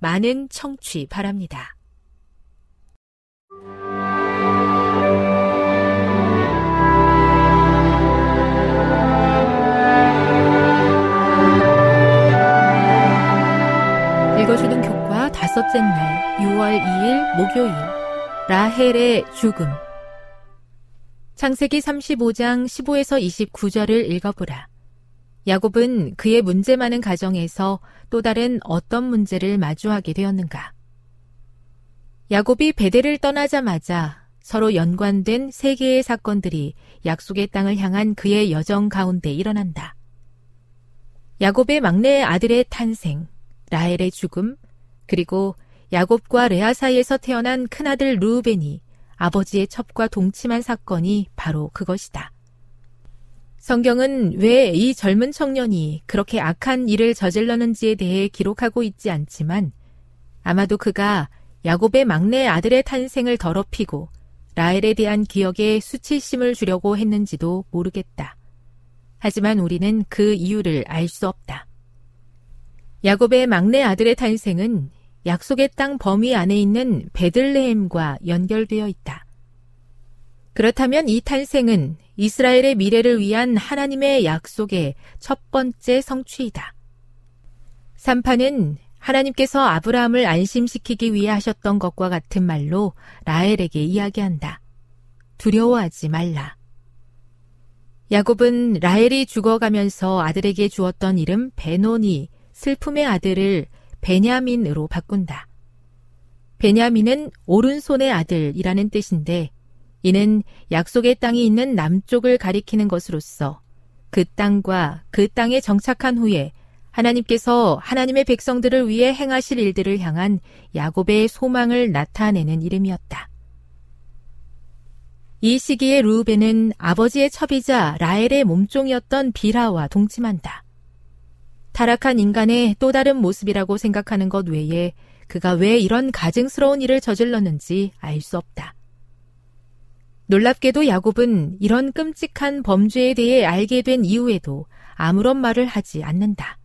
많은 청취 바랍니다. 읽어주는 교과 다섯째 날 6월 2일 목요일 라헬의 죽음 창세기 35장 15에서 29절을 읽어보라. 야곱은 그의 문제 많은 가정에서 또 다른 어떤 문제를 마주하게 되었는가? 야곱이 베델을 떠나자마자 서로 연관된 세 개의 사건들이 약속의 땅을 향한 그의 여정 가운데 일어난다. 야곱의 막내 아들의 탄생, 라헬의 죽음, 그리고 야곱과 레아 사이에서 태어난 큰아들 루벤이 아버지의 첩과 동침한 사건이 바로 그것이다. 성경은 왜 이 젊은 청년이 그렇게 악한 일을 저질렀는지에 대해 기록하고 있지 않지만 아마도 그가 야곱의 막내 아들의 탄생을 더럽히고 라헬에 대한 기억에 수치심을 주려고 했는지도 모르겠다. 하지만 우리는 그 이유를 알 수 없다. 야곱의 막내 아들의 탄생은 약속의 땅 범위 안에 있는 베들레헴과 연결되어 있다. 그렇다면 이 탄생은 이스라엘의 미래를 위한 하나님의 약속의 첫 번째 성취이다. 3판은 하나님께서 아브라함을 안심시키기 위해 하셨던 것과 같은 말로 라헬에게 이야기한다. 두려워하지 말라. 야곱은 라헬이 죽어가면서 아들에게 주었던 이름 베노니, 슬픔의 아들을 베냐민으로 바꾼다. 베냐민은 오른손의 아들이라는 뜻인데 이는 약속의 땅이 있는 남쪽을 가리키는 것으로서 그 땅과 그 땅에 정착한 후에 하나님께서 하나님의 백성들을 위해 행하실 일들을 향한 야곱의 소망을 나타내는 이름이었다. 이 시기에 루벤은 아버지의 첩이자 라헬의 몸종이었던 비라와 동침한다. 타락한 인간의 또 다른 모습이라고 생각하는 것 외에 그가 왜 이런 가증스러운 일을 저질렀는지 알 수 없다. 놀랍게도 야곱은 이런 끔찍한 범죄에 대해 알게 된 이후에도 아무런 말을 하지 않는다.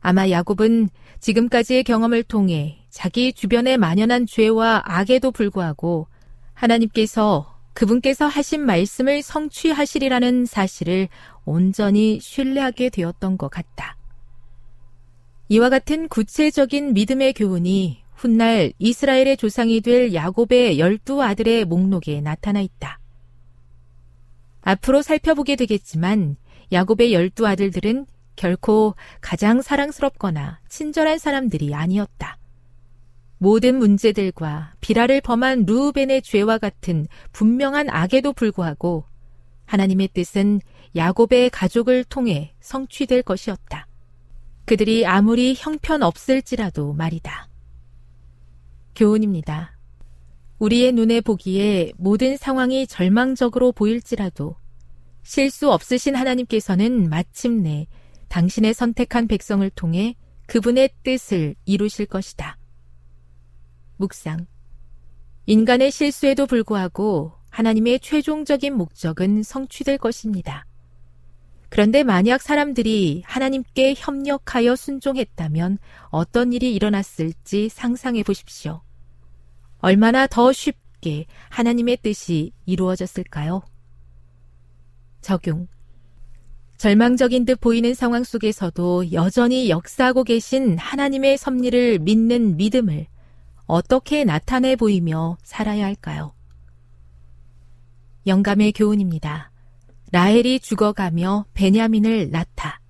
아마 야곱은 지금까지의 경험을 통해 자기 주변에 만연한 죄와 악에도 불구하고 하나님께서 그분께서 하신 말씀을 성취하시리라는 사실을 온전히 신뢰하게 되었던 것 같다. 이와 같은 구체적인 믿음의 교훈이 훗날 이스라엘의 조상이 될 야곱의 열두 아들의 목록에 나타나 있다. 앞으로 살펴보게 되겠지만 야곱의 열두 아들들은 결코 가장 사랑스럽거나 친절한 사람들이 아니었다. 모든 문제들과 비라를 범한 루우벤의 죄와 같은 분명한 악에도 불구하고 하나님의 뜻은 야곱의 가족을 통해 성취될 것이었다. 그들이 아무리 형편없을지라도 말이다. 교훈입니다. 우리의 눈에 보기에 모든 상황이 절망적으로 보일지라도 실수 없으신 하나님께서는 마침내 당신의 선택한 백성을 통해 그분의 뜻을 이루실 것이다. 묵상. 인간의 실수에도 불구하고 하나님의 최종적인 목적은 성취될 것입니다. 그런데 만약 사람들이 하나님께 협력하여 순종했다면 어떤 일이 일어났을지 상상해 보십시오. 얼마나 더 쉽게 하나님의 뜻이 이루어졌을까요? 적용. 절망적인 듯 보이는 상황 속에서도 여전히 역사하고 계신 하나님의 섭리를 믿는 믿음을 어떻게 나타내 보이며 살아야 할까요? 영감의 교훈입니다. 라헬이 죽어가며 베냐민을 낳다.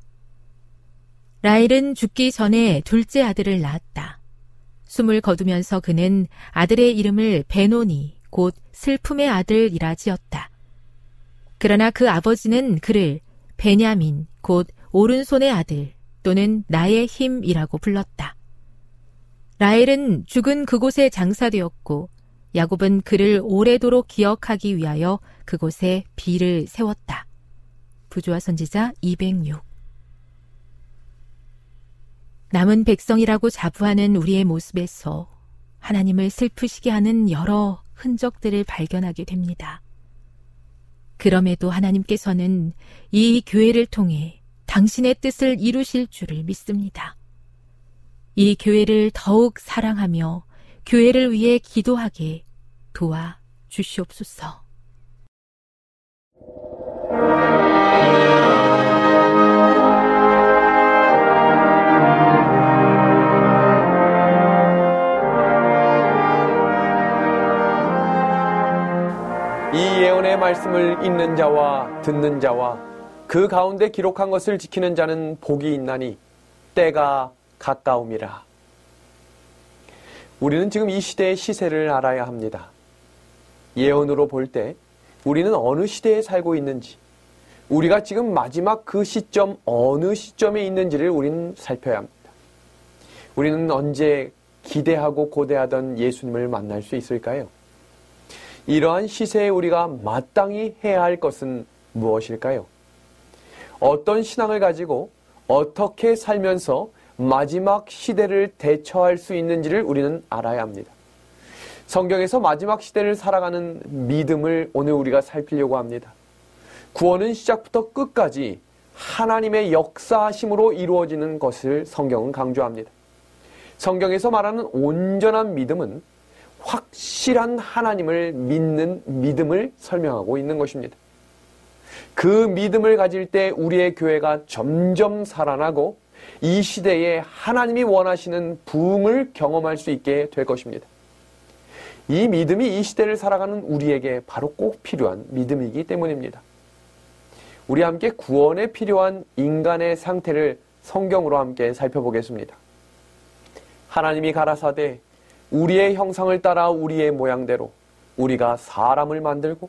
라헬은 죽기 전에 둘째 아들을 낳았다. 숨을 거두면서 그는 아들의 이름을 베노니, 곧 슬픔의 아들이라 지었다. 그러나 그 아버지는 그를 베냐민, 곧 오른손의 아들 또는 나의 힘이라고 불렀다. 라헬은 죽은 그곳에 장사되었고 야곱은 그를 오래도록 기억하기 위하여 그곳에 비를 세웠다. 부조와 선지자 206 남은 백성이라고 자부하는 우리의 모습에서 하나님을 슬프시게 하는 여러 흔적들을 발견하게 됩니다. 그럼에도 하나님께서는 이 교회를 통해 당신의 뜻을 이루실 줄을 믿습니다. 이 교회를 더욱 사랑하며 교회를 위해 기도하게 도와 주시옵소서. 예언의 말씀을 읽는 자와 듣는 자와 그 가운데 기록한 것을 지키는 자는 복이 있나니 때가 가까움이라. 우리는 지금 이 시대의 시세를 알아야 합니다. 예언으로 볼 때 우리는 어느 시대에 살고 있는지, 우리가 지금 마지막 그 시점, 어느 시점에 있는지를 우리는 살펴야 합니다. 우리는 언제 기대하고 고대하던 예수님을 만날 수 있을까요? 이러한 시세에 우리가 마땅히 해야 할 것은 무엇일까요? 어떤 신앙을 가지고 어떻게 살면서 마지막 시대를 대처할 수 있는지를 우리는 알아야 합니다. 성경에서 마지막 시대를 살아가는 믿음을 오늘 우리가 살피려고 합니다. 구원은 시작부터 끝까지 하나님의 역사심으로 이루어지는 것을 성경은 강조합니다. 성경에서 말하는 온전한 믿음은 확실한 하나님을 믿는 믿음을 설명하고 있는 것입니다. 그 믿음을 가질 때 우리의 교회가 점점 살아나고 이 시대에 하나님이 원하시는 부흥을 경험할 수 있게 될 것입니다. 이 믿음이 이 시대를 살아가는 우리에게 바로 꼭 필요한 믿음이기 때문입니다. 우리 함께 구원에 필요한 인간의 상태를 성경으로 함께 살펴보겠습니다. 하나님이 가라사대 우리의 형상을 따라 우리의 모양대로 우리가 사람을 만들고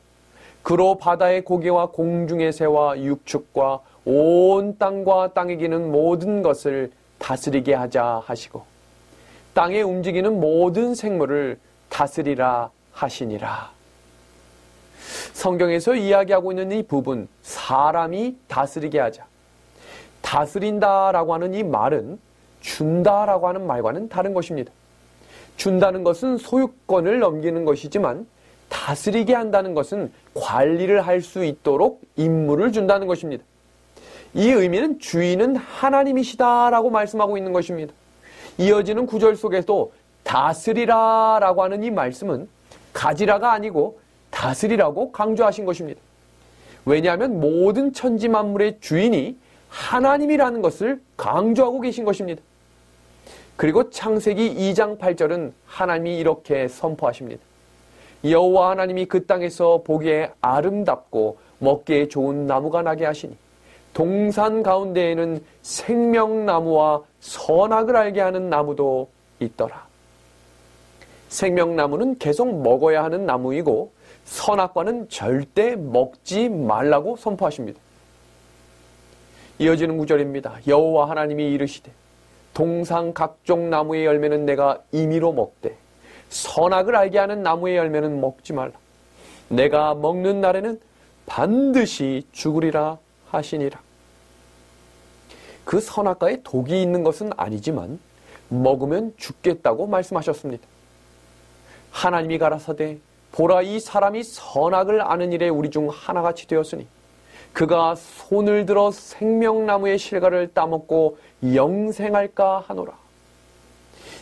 그로 바다의 고기와 공중의 새와 육축과 온 땅과 땅에 기는 모든 것을 다스리게 하자 하시고 땅에 움직이는 모든 생물을 다스리라 하시니라. 성경에서 이야기하고 있는 이 부분, 사람이 다스리게 하자. 다스린다 라고 하는 이 말은 준다 라고 하는 말과는 다른 것입니다. 준다는 것은 소유권을 넘기는 것이지만 다스리게 한다는 것은 관리를 할 수 있도록 임무를 준다는 것입니다. 이 의미는 주인은 하나님이시다라고 말씀하고 있는 것입니다. 이어지는 구절 속에도 다스리라라고 하는 이 말씀은 가지라가 아니고 다스리라고 강조하신 것입니다. 왜냐하면 모든 천지 만물의 주인이 하나님이라는 것을 강조하고 계신 것입니다. 그리고 창세기 2장 8절은 하나님이 이렇게 선포하십니다. 여호와 하나님이 그 땅에서 보기에 아름답고 먹기에 좋은 나무가 나게 하시니 동산 가운데에는 생명나무와 선악을 알게 하는 나무도 있더라. 생명나무는 계속 먹어야 하는 나무이고 선악과는 절대 먹지 말라고 선포하십니다. 이어지는 구절입니다. 여호와 하나님이 이르시되 동상 각종 나무의 열매는 내가 임의로 먹되 선악을 알게 하는 나무의 열매는 먹지 말라. 내가 먹는 날에는 반드시 죽으리라 하시니라. 그 선악과에 독이 있는 것은 아니지만 먹으면 죽겠다고 말씀하셨습니다. 하나님이 가라사대 보라 이 사람이 선악을 아는 일에 우리 중 하나같이 되었으니 그가 손을 들어 생명나무의 실과를 따먹고 영생할까 하노라.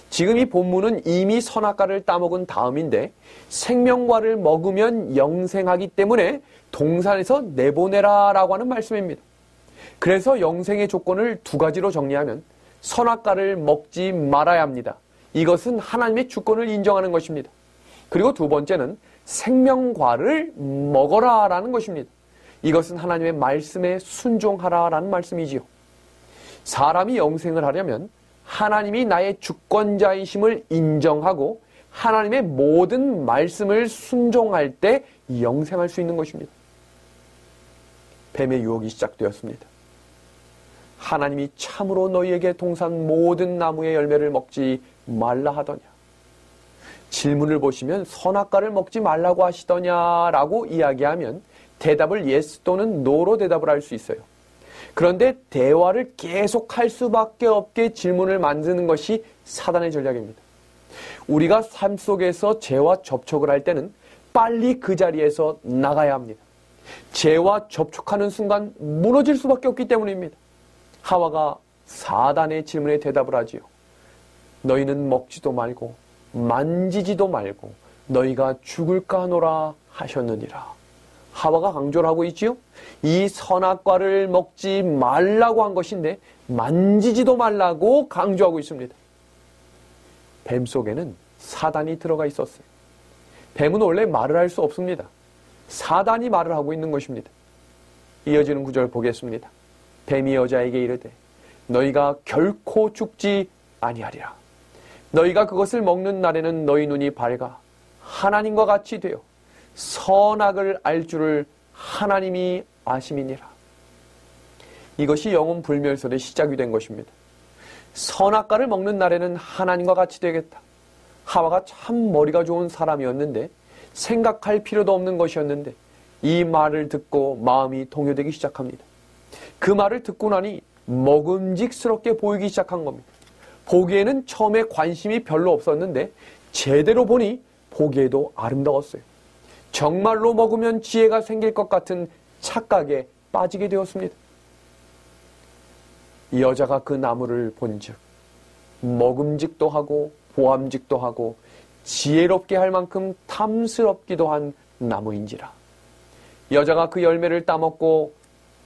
지금 이 본문은 이미 선악과를 따먹은 다음인데 생명과를 먹으면 영생하기 때문에 동산에서 내보내라 라고 하는 말씀입니다. 그래서 영생의 조건을 두 가지로 정리하면 선악과를 먹지 말아야 합니다. 이것은 하나님의 주권을 인정하는 것입니다. 그리고 두 번째는 생명과를 먹어라 라는 것입니다. 이것은 하나님의 말씀에 순종하라라는 말씀이지요. 사람이 영생을 하려면 하나님이 나의 주권자이심을 인정하고 하나님의 모든 말씀을 순종할 때 영생할 수 있는 것입니다. 뱀의 유혹이 시작되었습니다. 하나님이 참으로 너희에게 동산 모든 나무의 열매를 먹지 말라 하더냐. 질문을 보시면 선악과를 먹지 말라고 하시더냐라고 이야기하면 대답을 yes 또는 no로 대답을 할 수 있어요. 그런데 대화를 계속 할 수밖에 없게 질문을 만드는 것이 사단의 전략입니다. 우리가 삶 속에서 죄와 접촉을 할 때는 빨리 그 자리에서 나가야 합니다. 죄와 접촉하는 순간 무너질 수밖에 없기 때문입니다. 하와가 사단의 질문에 대답을 하지요. 너희는 먹지도 말고 만지지도 말고 너희가 죽을까 하노라 하셨느니라. 하와가 강조를 하고 있지요. 이 선악과를 먹지 말라고 한 것인데 만지지도 말라고 강조하고 있습니다. 뱀 속에는 사단이 들어가 있었어요. 뱀은 원래 말을 할 수 없습니다. 사단이 말을 하고 있는 것입니다. 이어지는 구절 보겠습니다. 뱀이 여자에게 이르되 너희가 결코 죽지 아니하리라. 너희가 그것을 먹는 날에는 너희 눈이 밝아 하나님과 같이 되어 선악을 알 줄을 하나님이 아심이니라. 이것이 영혼 불멸설의 시작이 된 것입니다. 선악과를 먹는 날에는 하나님과 같이 되겠다. 하와가 참 머리가 좋은 사람이었는데 생각할 필요도 없는 것이었는데 이 말을 듣고 마음이 동요되기 시작합니다. 그 말을 듣고 나니 먹음직스럽게 보이기 시작한 겁니다. 보기에는 처음에 관심이 별로 없었는데 제대로 보니 보기에도 아름다웠어요. 정말로 먹으면 지혜가 생길 것 같은 착각에 빠지게 되었습니다. 이 여자가 그 나무를 본즉 먹음직도 하고 보암직도 하고 지혜롭게 할 만큼 탐스럽기도 한 나무인지라. 여자가 그 열매를 따먹고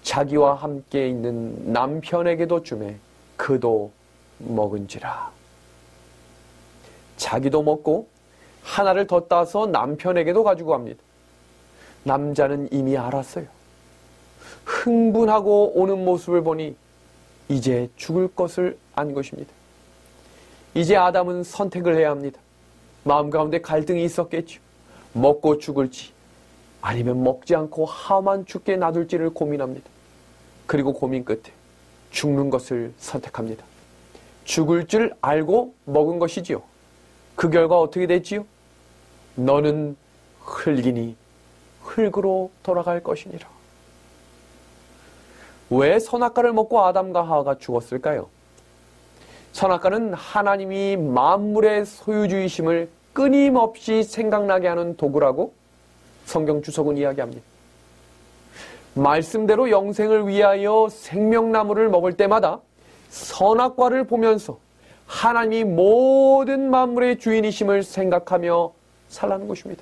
자기와 함께 있는 남편에게도 주매 그도 먹은지라. 자기도 먹고 하나를 더 따서 남편에게도 가지고 갑니다. 남자는 이미 알았어요. 흥분하고 오는 모습을 보니 이제 죽을 것을 안 것입니다. 이제 아담은 선택을 해야 합니다. 마음 가운데 갈등이 있었겠죠. 먹고 죽을지 아니면 먹지 않고 하만 죽게 놔둘지를 고민합니다. 그리고 고민 끝에 죽는 것을 선택합니다. 죽을 줄 알고 먹은 것이지요. 그 결과 어떻게 됐지요? 너는 흙이니 흙으로 돌아갈 것이니라. 왜 선악과를 먹고 아담과 하와가 죽었을까요? 선악과는 하나님이 만물의 소유주의심을 끊임없이 생각나게 하는 도구라고 성경 주석은 이야기합니다. 말씀대로 영생을 위하여 생명나무를 먹을 때마다 선악과를 보면서 하나님이 모든 만물의 주인이심을 생각하며 살라는 것입니다.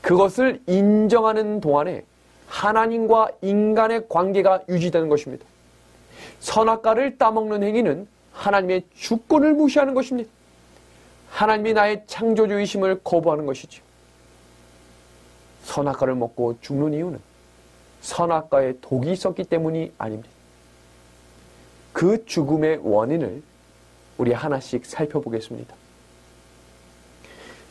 그것을 인정하는 동안에 하나님과 인간의 관계가 유지되는 것입니다. 선악과를 따먹는 행위는 하나님의 주권을 무시하는 것입니다. 하나님이 나의 창조주의심을 거부하는 것이죠. 선악과를 먹고 죽는 이유는 선악과에 독이 있었기 때문이 아닙니다. 그 죽음의 원인을 우리 하나씩 살펴보겠습니다.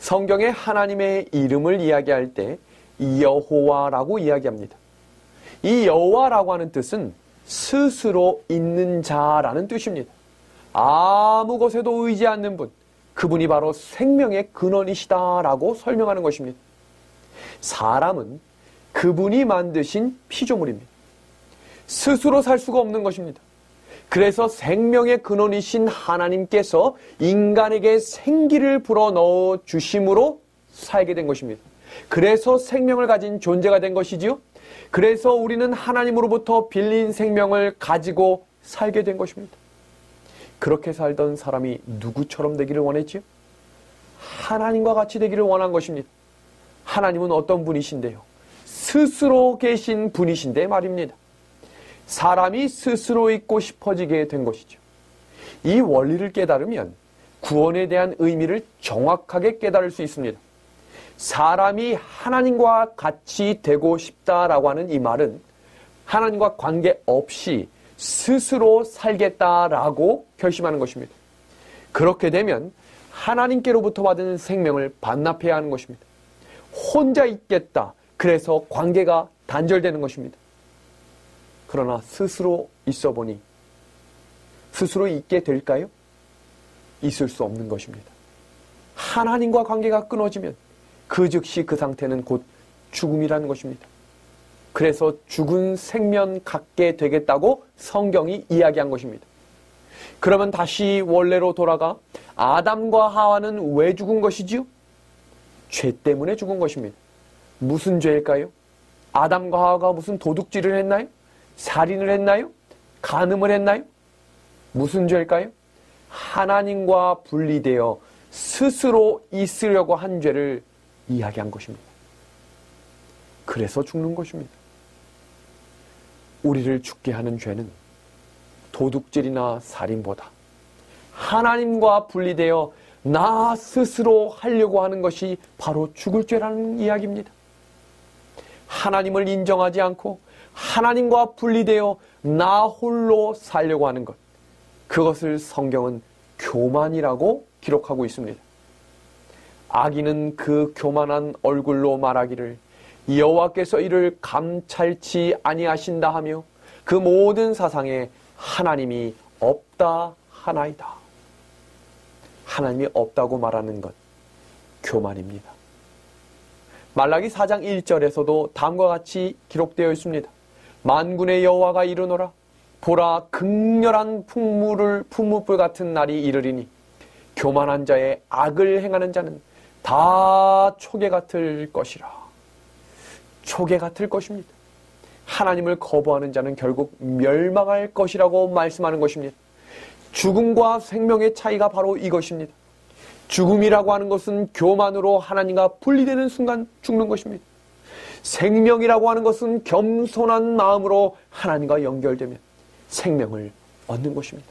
성경에 하나님의 이름을 이야기할 때 여호와라고 이야기합니다. 이 여호와라고 하는 뜻은 스스로 있는 자라는 뜻입니다. 아무 것에도 의지 않는 분, 그분이 바로 생명의 근원이시다라고 설명하는 것입니다. 사람은 그분이 만드신 피조물입니다. 스스로 살 수가 없는 것입니다. 그래서 생명의 근원이신 하나님께서 인간에게 생기를 불어넣어 주심으로 살게 된 것입니다. 그래서 생명을 가진 존재가 된 것이지요. 그래서 우리는 하나님으로부터 빌린 생명을 가지고 살게 된 것입니다. 그렇게 살던 사람이 누구처럼 되기를 원했지요? 하나님과 같이 되기를 원한 것입니다. 하나님은 어떤 분이신데요? 스스로 계신 분이신데 말입니다. 사람이 스스로 있고 싶어지게 된 것이죠. 이 원리를 깨달으면 구원에 대한 의미를 정확하게 깨달을 수 있습니다. 사람이 하나님과 같이 되고 싶다라고 하는 이 말은 하나님과 관계 없이 스스로 살겠다라고 결심하는 것입니다. 그렇게 되면 하나님께로부터 받은 생명을 반납해야 하는 것입니다. 혼자 있겠다. 그래서 관계가 단절되는 것입니다. 그러나 스스로 있어 보니 스스로 있게 될까요? 있을 수 없는 것입니다. 하나님과 관계가 끊어지면 그 즉시 그 상태는 곧 죽음이라는 것입니다. 그래서 죽은 생명 갖게 되겠다고 성경이 이야기한 것입니다. 그러면 다시 원래로 돌아가 아담과 하와는 왜 죽은 것이지요? 죄 때문에 죽은 것입니다. 무슨 죄일까요? 아담과 하와가 무슨 도둑질을 했나요? 살인을 했나요? 간음을 했나요? 무슨 죄일까요? 하나님과 분리되어 스스로 있으려고 한 죄를 이야기한 것입니다. 그래서 죽는 것입니다. 우리를 죽게 하는 죄는 도둑질이나 살인보다 하나님과 분리되어 나 스스로 하려고 하는 것이 바로 죽을 죄라는 이야기입니다. 하나님을 인정하지 않고 하나님과 분리되어 나 홀로 살려고 하는 것. 그것을 성경은 교만이라고 기록하고 있습니다. 아기는 그 교만한 얼굴로 말하기를 여호와께서 이를 감찰치 아니하신다 하며 그 모든 사상에 하나님이 없다 하나이다. 하나님이 없다고 말하는 것 교만입니다. 말라기 4장 1절에서도 다음과 같이 기록되어 있습니다. 만군의 여호와가 이르노라 보라 극렬한 풍물을 풍무불 같은 날이 이르리니 교만한 자의 악을 행하는 자는 다 초계 같을 것이라. 초계 같을 것입니다. 하나님을 거부하는 자는 결국 멸망할 것이라고 말씀하는 것입니다. 죽음과 생명의 차이가 바로 이것입니다. 죽음이라고 하는 것은 교만으로 하나님과 분리되는 순간 죽는 것입니다. 생명이라고 하는 것은 겸손한 마음으로 하나님과 연결되면 생명을 얻는 것입니다.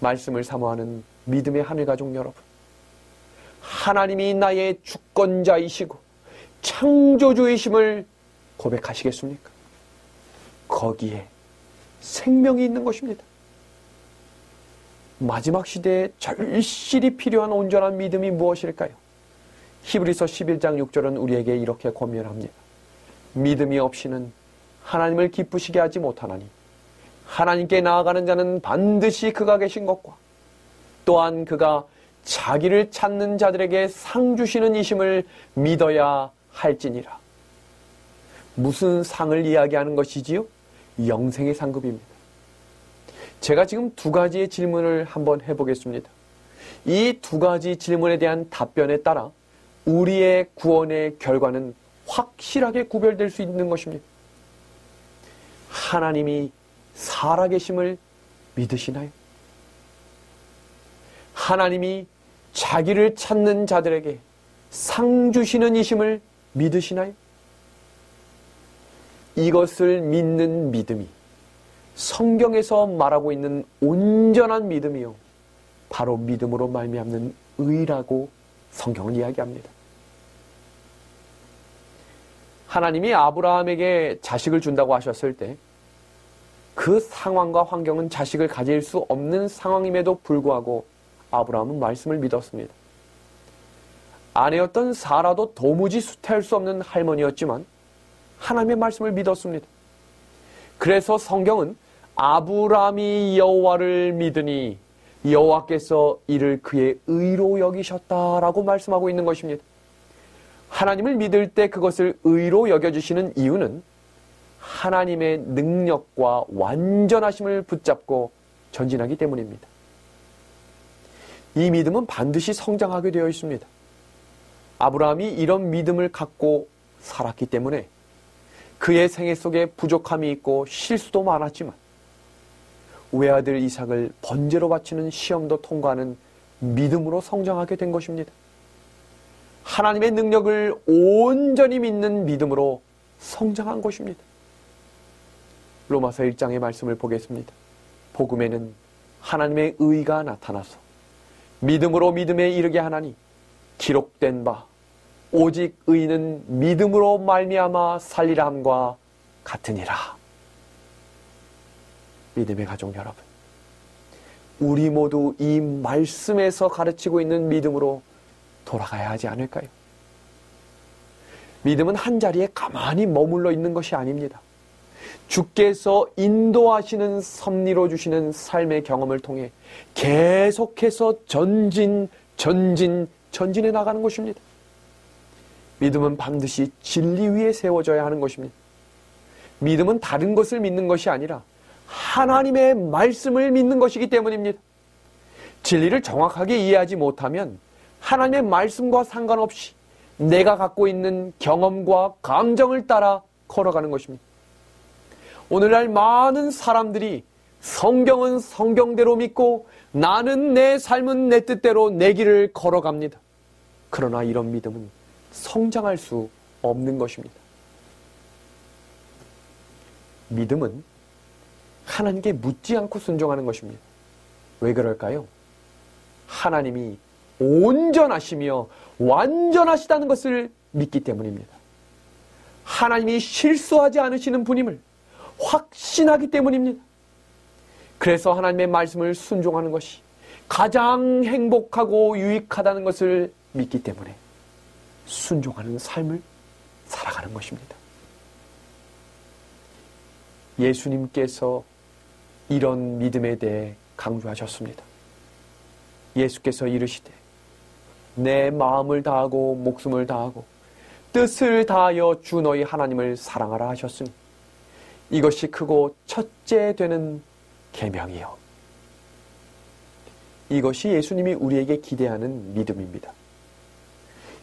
말씀을 사모하는 믿음의 하늘 가족 여러분. 하나님이 나의 주권자이시고 창조주의심을 고백하시겠습니까? 거기에 생명이 있는 것입니다. 마지막 시대에 절실히 필요한 온전한 믿음이 무엇일까요? 히브리서 11장 6절은 우리에게 이렇게 권면합니다. 믿음이 없이는 하나님을 기쁘시게 하지 못하나니 하나님께 나아가는 자는 반드시 그가 계신 것과 또한 그가 자기를 찾는 자들에게 상 주시는 이심을 믿어야 할지니라. 무슨 상을 이야기하는 것이지요? 영생의 상급입니다. 제가 지금 두 가지의 질문을 한번 해보겠습니다. 이 두 가지 질문에 대한 답변에 따라 우리의 구원의 결과는 확실하게 구별될 수 있는 것입니다. 하나님이 살아계심을 믿으시나요? 하나님이 자기를 찾는 자들에게 상 주시는 이심을 믿으시나요? 이것을 믿는 믿음이 성경에서 말하고 있는 온전한 믿음이요. 바로 믿음으로 말미암는 의라고 성경은 이야기합니다. 하나님이 아브라함에게 자식을 준다고 하셨을 때 그 상황과 환경은 자식을 가질 수 없는 상황임에도 불구하고 아브라함은 말씀을 믿었습니다. 아내였던 사라도 도무지 수태할 수 없는 할머니였지만 하나님의 말씀을 믿었습니다. 그래서 성경은 아브라함이 여호와를 믿으니 여호와께서 이를 그의 의로 여기셨다라고 말씀하고 있는 것입니다. 하나님을 믿을 때 그것을 의로 여겨주시는 이유는 하나님의 능력과 완전하심을 붙잡고 전진하기 때문입니다. 이 믿음은 반드시 성장하게 되어 있습니다. 아브라함이 이런 믿음을 갖고 살았기 때문에 그의 생애 속에 부족함이 있고 실수도 많았지만 외아들 이삭을 번제로 바치는 시험도 통과하는 믿음으로 성장하게 된 것입니다. 하나님의 능력을 온전히 믿는 믿음으로 성장한 것입니다. 로마서 1장의 말씀을 보겠습니다. 복음에는 하나님의 의가 나타나서 믿음으로 믿음에 이르게 하나니 기록된 바 오직 의는 믿음으로 말미암아 살리람과 같으니라. 믿음의 가족 여러분, 우리 모두 이 말씀에서 가르치고 있는 믿음으로 돌아가야 하지 않을까요? 믿음은 한 자리에 가만히 머물러 있는 것이 아닙니다. 주께서 인도하시는 섭리로 주시는 삶의 경험을 통해 계속해서 전진, 전진, 전진해 나가는 것입니다. 믿음은 반드시 진리 위에 세워져야 하는 것입니다. 믿음은 다른 것을 믿는 것이 아니라 하나님의 말씀을 믿는 것이기 때문입니다. 진리를 정확하게 이해하지 못하면 하나님의 말씀과 상관없이 내가 갖고 있는 경험과 감정을 따라 걸어가는 것입니다. 오늘날 많은 사람들이 성경은 성경대로 믿고 나는 내 삶은 내 뜻대로 내 길을 걸어갑니다. 그러나 이런 믿음은 성장할 수 없는 것입니다. 믿음은 하나님께 묻지 않고 순종하는 것입니다. 왜 그럴까요? 하나님이 온전하시며 완전하시다는 것을 믿기 때문입니다. 하나님이 실수하지 않으시는 분임을 확신하기 때문입니다. 그래서 하나님의 말씀을 순종하는 것이 가장 행복하고 유익하다는 것을 믿기 때문에 순종하는 삶을 살아가는 것입니다. 예수님께서 이런 믿음에 대해 강조하셨습니다. 예수께서 이르시되 내 마음을 다하고 목숨을 다하고 뜻을 다하여 주 너희 하나님을 사랑하라 하셨으니 이것이 크고 첫째 되는 계명이요. 이것이 예수님이 우리에게 기대하는 믿음입니다.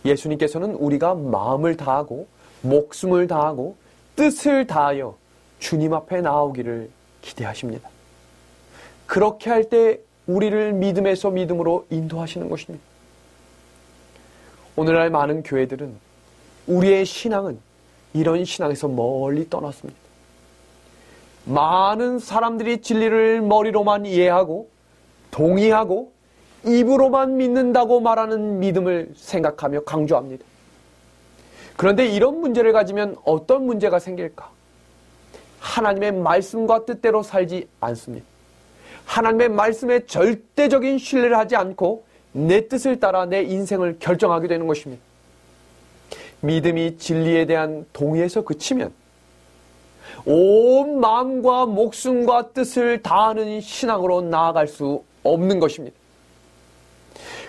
예수님께서는 우리가 마음을 다하고 목숨을 다하고 뜻을 다하여 주님 앞에 나오기를 기대하십니다. 그렇게 할 때 우리를 믿음에서 믿음으로 인도하시는 것입니다. 오늘날 많은 교회들은 우리의 신앙은 이런 신앙에서 멀리 떠났습니다. 많은 사람들이 진리를 머리로만 이해하고 동의하고 입으로만 믿는다고 말하는 믿음을 생각하며 강조합니다. 그런데 이런 문제를 가지면 어떤 문제가 생길까? 하나님의 말씀과 뜻대로 살지 않습니다. 하나님의 말씀에 절대적인 신뢰를 하지 않고 내 뜻을 따라 내 인생을 결정하게 되는 것입니다. 믿음이 진리에 대한 동의에서 그치면 온 마음과 목숨과 뜻을 다하는 신앙으로 나아갈 수 없는 것입니다.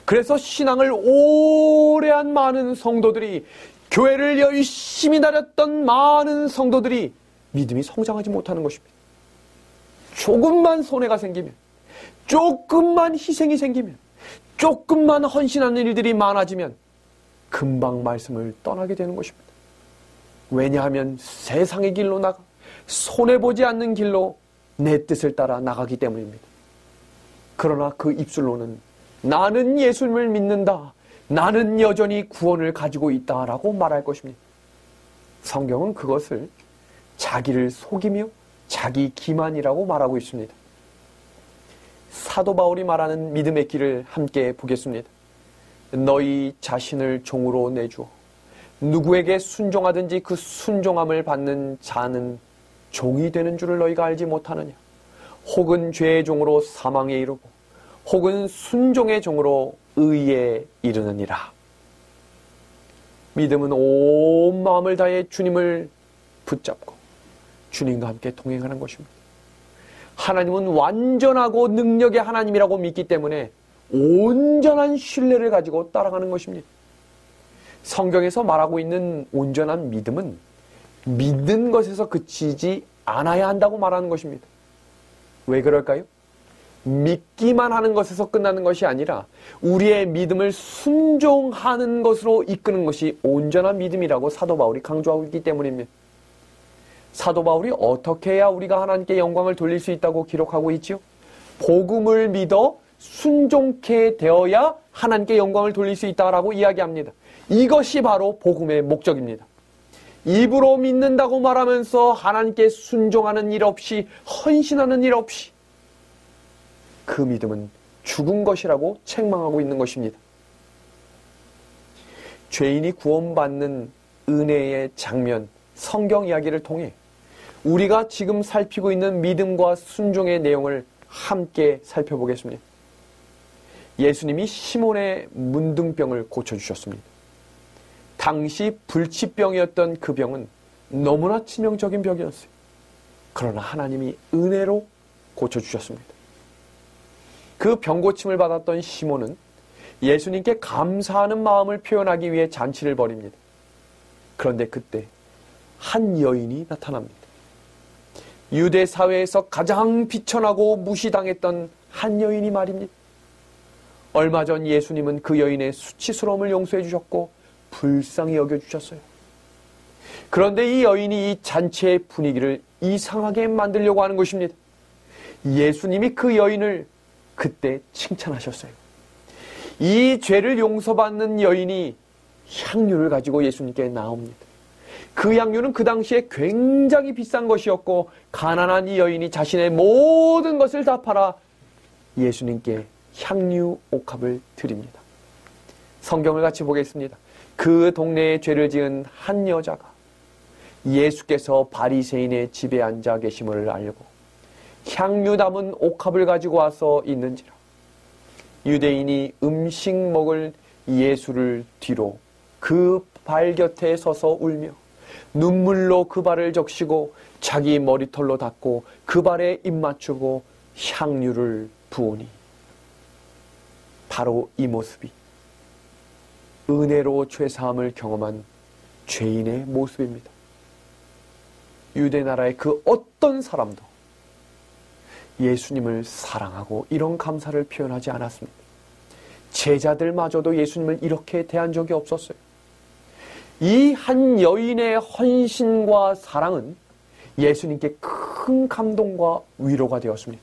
그래서 신앙을 오래 한 많은 성도들이 교회를 열심히 다녔던 많은 성도들이 믿음이 성장하지 못하는 것입니다. 조금만 손해가 생기면, 조금만 희생이 생기면, 조금만 헌신하는 일들이 많아지면 금방 말씀을 떠나게 되는 것입니다. 왜냐하면 세상의 길로 나가 손해보지 않는 길로 내 뜻을 따라 나가기 때문입니다. 그러나 그 입술로는 나는 예수님을 믿는다. 나는 여전히 구원을 가지고 있다 라고 말할 것입니다. 성경은 그것을 자기를 속이며 자기 기만이라고 말하고 있습니다. 사도 바울이 말하는 믿음의 길을 함께 보겠습니다. 너희 자신을 종으로 내주어 누구에게 순종하든지 그 순종함을 받는 자는 종이 되는 줄을 너희가 알지 못하느냐? 혹은 죄의 종으로 사망에 이르고 혹은 순종의 종으로 의에 이르느니라. 믿음은 온 마음을 다해 주님을 붙잡고 주님과 함께 동행하는 것입니다. 하나님은 완전하고 능력의 하나님이라고 믿기 때문에 온전한 신뢰를 가지고 따라가는 것입니다. 성경에서 말하고 있는 온전한 믿음은 믿는 것에서 그치지 않아야 한다고 말하는 것입니다. 왜 그럴까요? 믿기만 하는 것에서 끝나는 것이 아니라 우리의 믿음을 순종하는 것으로 이끄는 것이 온전한 믿음이라고 사도 바울이 강조하고 있기 때문입니다. 사도 바울이 어떻게 해야 우리가 하나님께 영광을 돌릴 수 있다고 기록하고 있지요? 복음을 믿어 순종케 되어야 하나님께 영광을 돌릴 수 있다라고 이야기합니다. 이것이 바로 복음의 목적입니다. 입으로 믿는다고 말하면서 하나님께 순종하는 일 없이 헌신하는 일 없이 그 믿음은 죽은 것이라고 책망하고 있는 것입니다. 죄인이 구원받는 은혜의 장면, 성경 이야기를 통해 우리가 지금 살피고 있는 믿음과 순종의 내용을 함께 살펴보겠습니다. 예수님이 시몬의 문둥병을 고쳐주셨습니다. 당시 불치병이었던 그 병은 너무나 치명적인 병이었어요. 그러나 하나님이 은혜로 고쳐주셨습니다. 그 병고침을 받았던 시몬은 예수님께 감사하는 마음을 표현하기 위해 잔치를 벌입니다. 그런데 그때 한 여인이 나타납니다. 유대 사회에서 가장 비천하고 무시당했던 한 여인이 말입니다. 얼마 전 예수님은 그 여인의 수치스러움을 용서해 주셨고 불쌍히 여겨 주셨어요. 그런데 이 여인이 이 잔치의 분위기를 이상하게 만들려고 하는 것입니다. 예수님이 그 여인을 그때 칭찬하셨어요. 이 죄를 용서받는 여인이 향유를 가지고 예수님께 나옵니다. 그 향유는 그 당시에 굉장히 비싼 것이었고 가난한 이 여인이 자신의 모든 것을 다 팔아 예수님께 향유 옥합을 드립니다. 성경을 같이 보겠습니다. 그 동네에 죄를 지은 한 여자가 예수께서 바리새인의 집에 앉아 계심을 알고 향유 담은 옥합을 가지고 와서 있는지라 유대인이 음식 먹을 예수를 뒤로 그 발 곁에 서서 울며 눈물로 그 발을 적시고 자기 머리털로 닦고 그 발에 입 맞추고 향유를 부으니 바로 이 모습이 은혜로 죄사함을 경험한 죄인의 모습입니다. 유대 나라의 그 어떤 사람도 예수님을 사랑하고 이런 감사를 표현하지 않았습니다. 제자들마저도 예수님을 이렇게 대한 적이 없었어요. 이 한 여인의 헌신과 사랑은 예수님께 큰 감동과 위로가 되었습니다.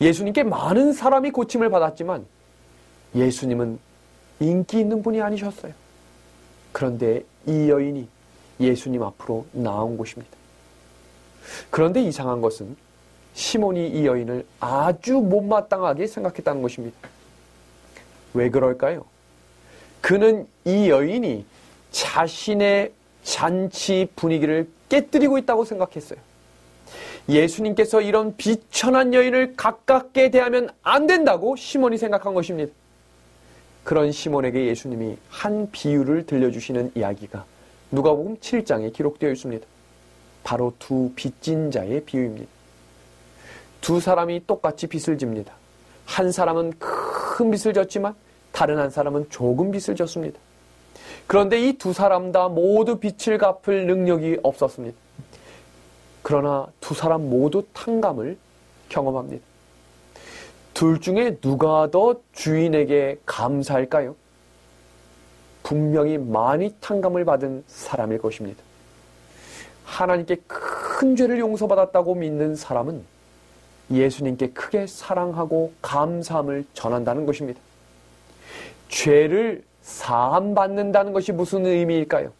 예수님께 많은 사람이 고침을 받았지만 예수님은 인기 있는 분이 아니셨어요. 그런데 이 여인이 예수님 앞으로 나온 곳입니다. 그런데 이상한 것은 시몬이 이 여인을 아주 못마땅하게 생각했다는 것입니다. 왜 그럴까요? 그는 이 여인이 자신의 잔치 분위기를 깨뜨리고 있다고 생각했어요. 예수님께서 이런 비천한 여인을 가깝게 대하면 안 된다고 시몬이 생각한 것입니다. 그런 시몬에게 예수님이 한 비유를 들려주시는 이야기가 누가복음 7장에 기록되어 있습니다. 바로 두 빚진 자의 비유입니다. 두 사람이 똑같이 빚을 집니다. 한 사람은 큰 빚을 졌지만 다른 한 사람은 조금 빚을 졌습니다. 그런데 이 두 사람 다 모두 빚을 갚을 능력이 없었습니다. 그러나 두 사람 모두 탕감을 경험합니다. 둘 중에 누가 더 주인에게 감사할까요? 분명히 많이 탕감을 받은 사람일 것입니다. 하나님께 큰 죄를 용서받았다고 믿는 사람은 예수님께 크게 사랑하고 감사함을 전한다는 것입니다. 죄를 사함받는다는 것이 무슨 의미일까요?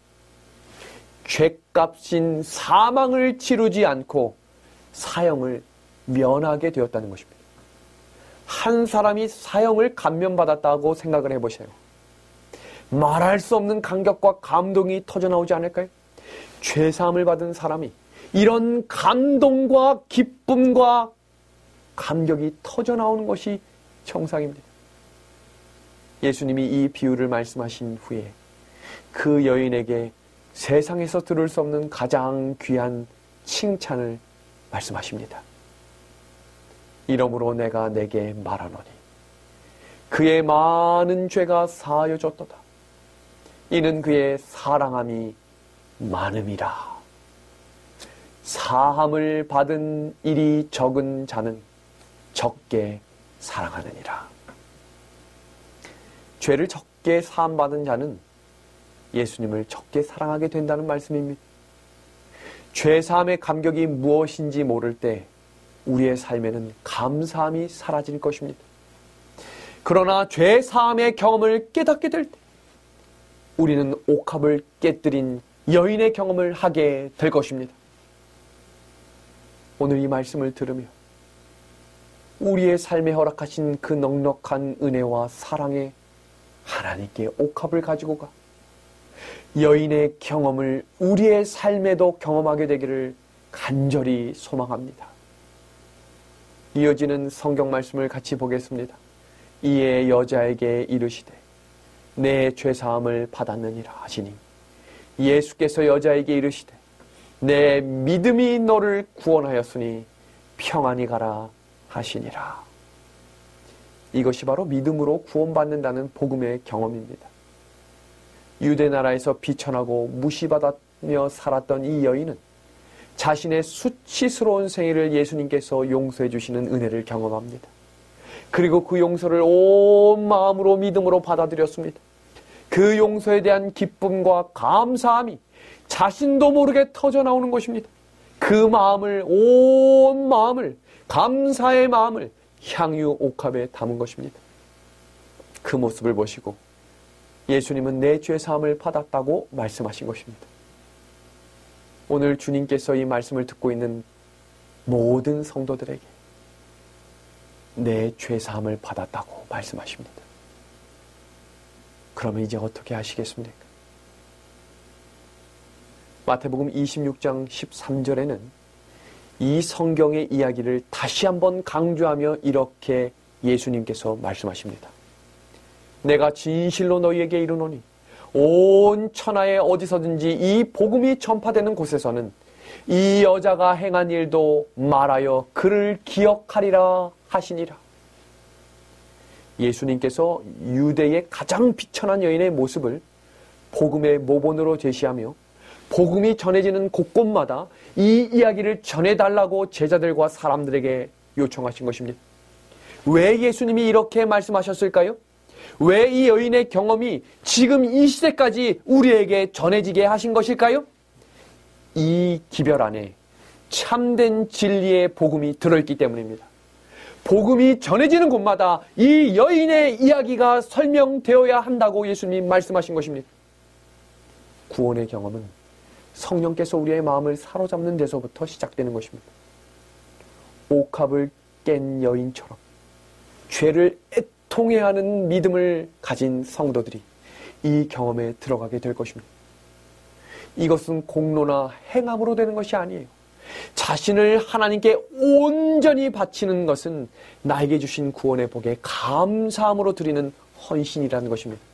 죄값인 사망을 치르지 않고 사형을 면하게 되었다는 것입니다. 한 사람이 사형을 감면받았다고 생각을 해보세요. 말할 수 없는 감격과 감동이 터져나오지 않을까요? 죄사함을 받은 사람이 이런 감동과 기쁨과 감격이 터져나오는 것이 정상입니다. 예수님이 이 비유를 말씀하신 후에 그 여인에게 세상에서 들을 수 없는 가장 귀한 칭찬을 말씀하십니다. 이러므로 내가 내게 말하노니 그의 많은 죄가 사여졌도다. 이는 그의 사랑함이 많음이라. 사함을 받은 일이 적은 자는 적게 사랑하느니라. 죄를 적게 사함받은 자는 예수님을 적게 사랑하게 된다는 말씀입니다. 죄사함의 감격이 무엇인지 모를 때 우리의 삶에는 감사함이 사라질 것입니다. 그러나 죄사함의 경험을 깨닫게 될 때 우리는 옥합을 깨뜨린 여인의 경험을 하게 될 것입니다. 오늘 이 말씀을 들으며 우리의 삶에 허락하신 그 넉넉한 은혜와 사랑에 하나님께 옥합을 가지고 가 여인의 경험을 우리의 삶에도 경험하게 되기를 간절히 소망합니다. 이어지는 성경 말씀을 같이 보겠습니다. 이에 여자에게 이르시되 내 죄사함을 받았느니라 하시니 예수께서 여자에게 이르시되 내 믿음이 너를 구원하였으니 평안히 가라 하시니라. 이것이 바로 믿음으로 구원받는다는 복음의 경험입니다. 유대 나라에서 비천하고 무시받았며 살았던 이 여인은 자신의 수치스러운 생애를 예수님께서 용서해 주시는 은혜를 경험합니다. 그리고 그 용서를 온 마음으로 믿음으로 받아들였습니다. 그 용서에 대한 기쁨과 감사함이 자신도 모르게 터져 나오는 것입니다. 그 마음을, 온 마음을, 감사의 마음을 향유 옥합에 담은 것입니다. 그 모습을 보시고 예수님은 내 죄 사함을 받았다고 말씀하신 것입니다. 오늘 주님께서 이 말씀을 듣고 있는 모든 성도들에게 내 죄 사함을 받았다고 말씀하십니다. 그러면 이제 어떻게 하시겠습니까? 마태복음 26장 13절에는 이 성경의 이야기를 다시 한번 강조하며 이렇게 예수님께서 말씀하십니다. 내가 진실로 너희에게 이르노니 온 천하에 어디서든지 이 복음이 전파되는 곳에서는 이 여자가 행한 일도 말하여 그를 기억하리라 하시니라. 예수님께서 유대의 가장 비천한 여인의 모습을 복음의 모본으로 제시하며 복음이 전해지는 곳곳마다 이 이야기를 전해달라고 제자들과 사람들에게 요청하신 것입니다. 왜 예수님이 이렇게 말씀하셨을까요? 왜 이 여인의 경험이 지금 이 시대까지 우리에게 전해지게 하신 것일까요? 이 기별 안에 참된 진리의 복음이 들어있기 때문입니다. 복음이 전해지는 곳마다 이 여인의 이야기가 설명되어야 한다고 예수님 말씀하신 것입니다. 구원의 경험은 성령께서 우리의 마음을 사로잡는 데서부터 시작되는 것입니다. 옥합을 깬 여인처럼 죄를 애통해하는 믿음을 가진 성도들이 이 경험에 들어가게 될 것입니다. 이것은 공로나 행함으로 되는 것이 아니에요. 자신을 하나님께 온전히 바치는 것은 나에게 주신 구원의 복에 감사함으로 드리는 헌신이라는 것입니다.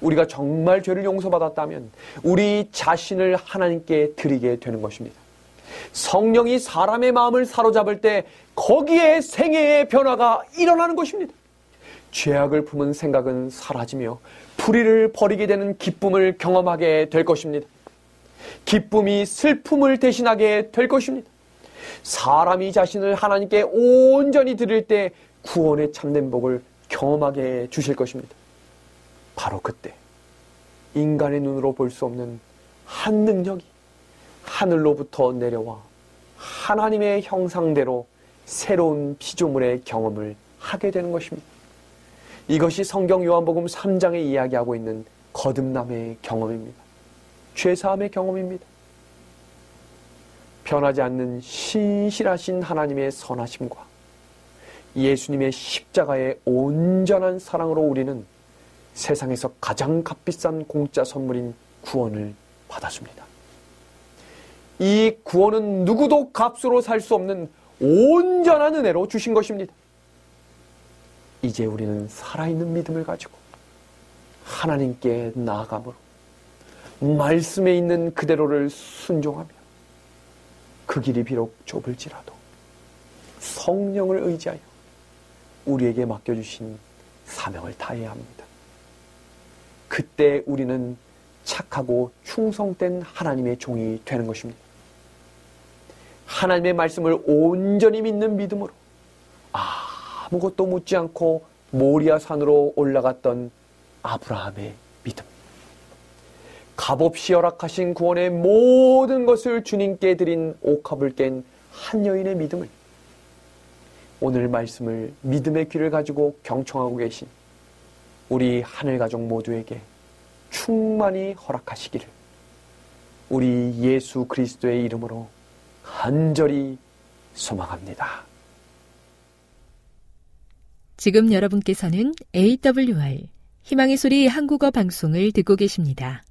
우리가 정말 죄를 용서받았다면 우리 자신을 하나님께 드리게 되는 것입니다. 성령이 사람의 마음을 사로잡을 때 거기에 생애의 변화가 일어나는 것입니다. 죄악을 품은 생각은 사라지며 불의를 버리게 되는 기쁨을 경험하게 될 것입니다. 기쁨이 슬픔을 대신하게 될 것입니다. 사람이 자신을 하나님께 온전히 드릴 때 구원의 참된 복을 경험하게 주실 것입니다. 바로 그때 인간의 눈으로 볼 수 없는 한 능력이 하늘로부터 내려와 하나님의 형상대로 새로운 피조물의 경험을 하게 되는 것입니다. 이것이 성경 요한복음 3장에 이야기하고 있는 거듭남의 경험입니다. 죄사함의 경험입니다. 변하지 않는 신실하신 하나님의 선하심과 예수님의 십자가의 온전한 사랑으로 우리는 세상에서 가장 값비싼 공짜 선물인 구원을 받았습니다. 이 구원은 누구도 값으로 살 수 없는 온전한 은혜로 주신 것입니다. 이제 우리는 살아있는 믿음을 가지고 하나님께 나아감으로 말씀에 있는 그대로를 순종하며 그 길이 비록 좁을지라도 성령을 의지하여 우리에게 맡겨주신 사명을 다해야 합니다. 그때 우리는 착하고 충성된 하나님의 종이 되는 것입니다. 하나님의 말씀을 온전히 믿는 믿음으로 아무것도 묻지 않고 모리아 산으로 올라갔던 아브라함의 믿음. 값없이 허락하신 구원의 모든 것을 주님께 드린 옥합을 깬 한 여인의 믿음을 오늘 말씀을 믿음의 귀를 가지고 경청하고 계신 우리 하늘 가족 모두에게 충만히 허락하시기를 우리 예수 그리스도의 이름으로 간절히 소망합니다. 지금 여러분께서는 AWR 희망의 소리 한국어 방송을 듣고 계십니다.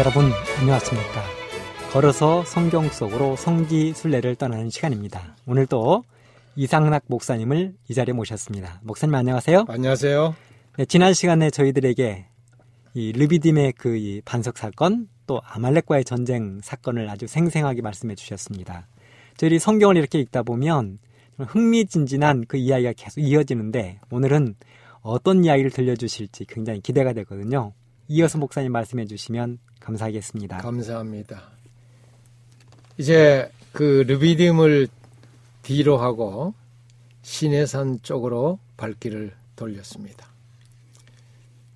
여러분 안녕하십니까? 걸어서 성경 속으로 성지 순례를 떠나는 시간입니다. 오늘도 이상락 목사님을 이 자리에 모셨습니다. 목사님 안녕하세요. 안녕하세요. 네, 지난 시간에 저희들에게 이 르비딤의 그 이 반석 사건 또 아말렉과의 전쟁 사건을 아주 생생하게 말씀해 주셨습니다. 저희들이 성경을 이렇게 읽다 보면 흥미진진한 그 이야기가 계속 이어지는데 오늘은 어떤 이야기를 들려주실지 굉장히 기대가 되거든요. 이어서 목사님 말씀해 주시면 감사하겠습니다. 감사합니다. 이제 그 르비딤을 뒤로 하고 시내산 쪽으로 발길을 돌렸습니다.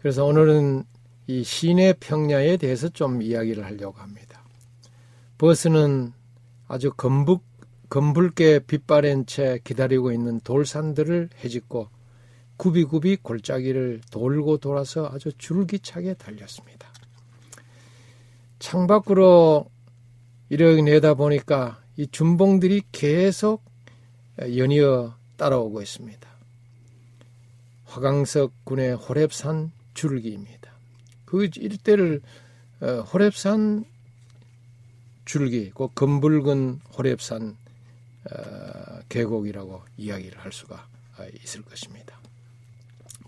그래서 오늘은 이 시내 평야에 대해서 좀 이야기를 하려고 합니다. 버스는 아주 검북, 검붉게 빛바랜 채 기다리고 있는 돌산들을 헤집고 굽이굽이 골짜기를 돌고 돌아서 아주 줄기차게 달렸습니다. 창밖으로 이렇게 내다 보니까 이 준봉들이 계속 연이어 따라오고 있습니다. 화강석 군의 호랩산 줄기입니다. 그 일대를 어, 호랩산 줄기, 그 검붉은 호랩산 어, 계곡이라고 이야기를 할 수가 있을 것입니다.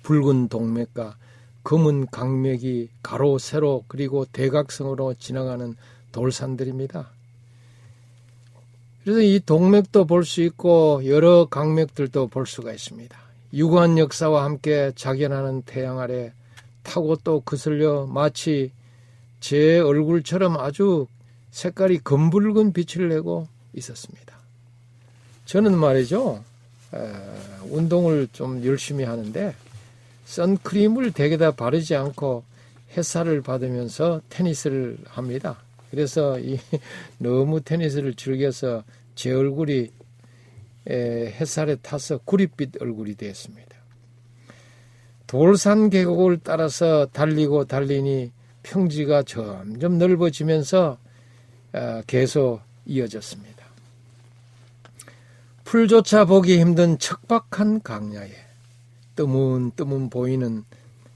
붉은 동맥과 검은 강맥이 가로 세로 그리고 대각성으로 지나가는 돌산들입니다. 그래서 이 동맥도 볼 수 있고 여러 강맥들도 볼 수가 있습니다. 유구한 역사와 함께 작연하는 태양 아래 타고 또 그슬려 마치 제 얼굴처럼 아주 색깔이 검붉은 빛을 내고 있었습니다. 저는 말이죠, 에, 운동을 좀 열심히 하는데 선크림을 대개다 바르지 않고 햇살을 받으면서 테니스를 합니다. 그래서 이 너무 테니스를 즐겨서 제 얼굴이 햇살에 타서 구릿빛 얼굴이 되었습니다. 돌산 계곡을 따라서 달리고 달리니 평지가 점점 넓어지면서 아, 계속 이어졌습니다. 풀조차 보기 힘든 척박한 강야에 뜨문뜨문 보이는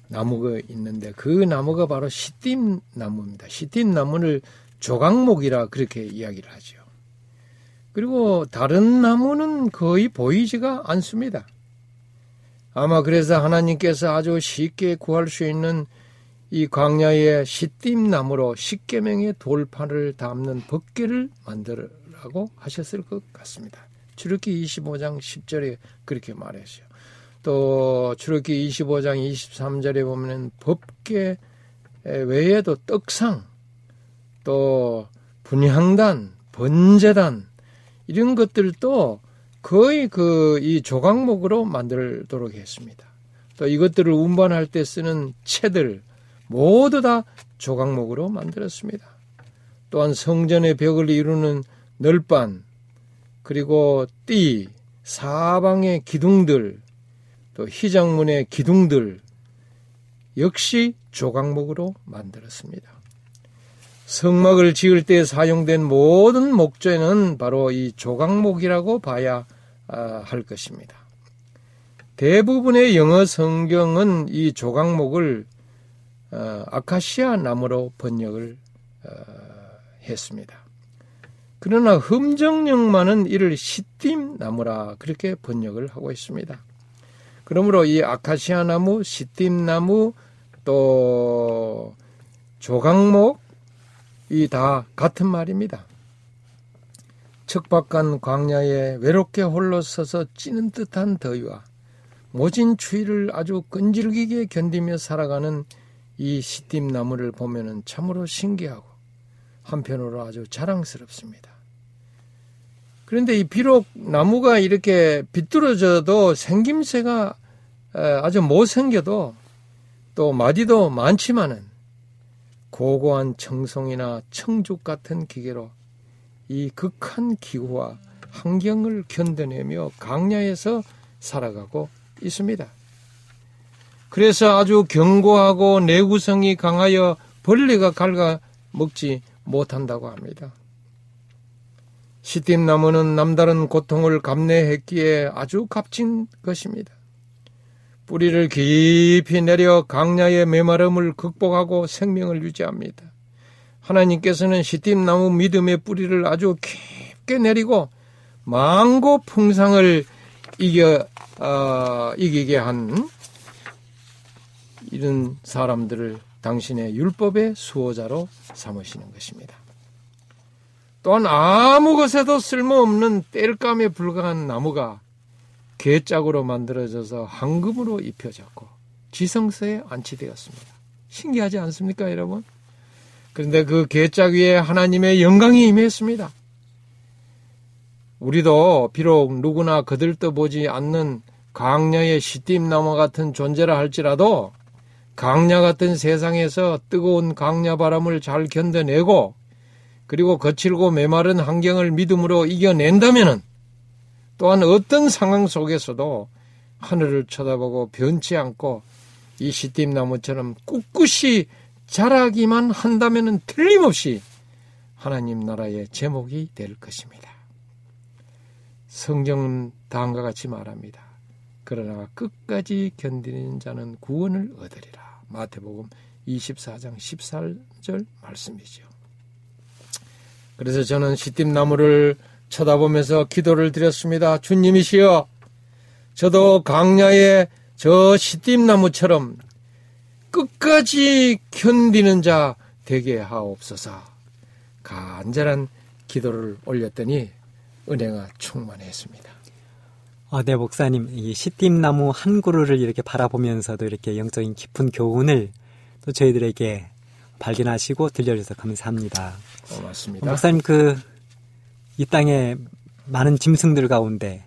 나무가 있는데 그 나무가 바로 시딤 나무입니다. 시딤 나무를 조각목이라 그렇게 이야기를 하죠. 그리고 다른 나무는 거의 보이지가 않습니다. 아마 그래서 하나님께서 아주 쉽게 구할 수 있는 이 광야의 시딤 나무로 십계명의 돌판을 담는 법계를 만들라고 하셨을 것 같습니다. 출애기 25장 10절에 그렇게 말했어요. 또 출애기 25장 23절에 보면 법계 외에도 떡상 또 분향단 번제단 이런 것들도 거의 그 이 조각목으로 만들도록 했습니다. 또 이것들을 운반할 때 쓰는 채들 모두 다 조각목으로 만들었습니다. 또한 성전의 벽을 이루는 널반 그리고 띠 사방의 기둥들 또 희장문의 기둥들 역시 조각목으로 만들었습니다. 성막을 지을 때 사용된 모든 목재는 바로 이 조각목이라고 봐야 아, 할 것입니다. 대부분의 영어 성경은 이 조각목을 어, 아카시아 나무로 번역을 어, 했습니다. 그러나 흠정령만은 이를 시딤 나무라 그렇게 번역을 하고 있습니다. 그러므로 이 아카시아 나무, 시딤 나무, 또 조각목 이 다 같은 말입니다. 척박한 광야에 외롭게 홀로 서서 찌는 듯한 더위와 모진 추위를 아주 끈질기게 견디며 살아가는 이 시딤 나무를 보면은 참으로 신기하고 한편으로 아주 자랑스럽습니다. 그런데 이 비록 나무가 이렇게 비뚤어져도 생김새가 아주 못생겨도 또 마디도 많지만은 고고한 청송이나 청죽 같은 기계로 이 극한 기후와 환경을 견뎌내며 강야에서 살아가고 있습니다. 그래서 아주 견고하고 내구성이 강하여 벌레가 갉아 먹지 못한다고 합니다. 시딤나무는 남다른 고통을 감내했기에 아주 값진 것입니다. 뿌리를 깊이 내려 강야의 메마름을 극복하고 생명을 유지합니다. 하나님께서는 시딤나무 믿음의 뿌리를 아주 깊게 내리고 망고 풍상을 이겨 어, 이기게 한 이런 사람들을 당신의 율법의 수호자로 삼으시는 것입니다. 또한 아무 것에도 쓸모없는 땔감에 불과한 나무가 개짝으로 만들어져서 황금으로 입혀졌고 지성서에 안치되었습니다. 신기하지 않습니까, 여러분? 그런데 그 개짝 위에 하나님의 영광이 임했습니다. 우리도 비록 누구나 거들떠 보지 않는 강야의 시딤나무 같은 존재라 할지라도 강야 같은 세상에서 뜨거운 강야 바람을 잘 견뎌내고 그리고 거칠고 메마른 환경을 믿음으로 이겨낸다면 또한 어떤 상황 속에서도 하늘을 쳐다보고 변치 않고 이 시딤 나무처럼 꿋꿋이 자라기만 한다면 틀림없이 하나님 나라의 제목이 될 것입니다. 성경은 다음과 같이 말합니다. 그러나 끝까지 견디는 자는 구원을 얻으리라. 마태복음 24장 14절 말씀이죠. 그래서 저는 시딤나무를 쳐다보면서 기도를 드렸습니다. 주님이시여, 저도 강야의 저 시딤나무처럼 끝까지 견디는 자 되게 하옵소서. 간절한 기도를 올렸더니 은혜가 충만했습니다. 아, 네, 목사님. 이 시딤나무 한 그루를 이렇게 바라보면서도 이렇게 영적인 깊은 교훈을 또 저희들에게 발견하시고 들려주셔서 감사합니다. 고맙습니다. 목사님, 그, 이 땅에 많은 짐승들 가운데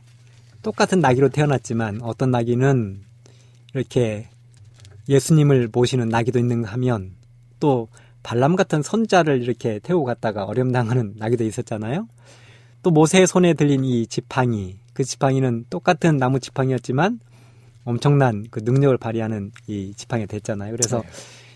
똑같은 나귀로 태어났지만 어떤 나귀는 이렇게 예수님을 모시는 나귀도 있는가 하면 또 발람 같은 선자를 이렇게 태우고 갔다가 어려움당하는 나귀도 있었잖아요. 또 모세의 손에 들린 이 지팡이, 그 지팡이는 똑같은 나무 지팡이였지만 엄청난 그 능력을 발휘하는 이 지팡이가 됐잖아요. 그래서 네.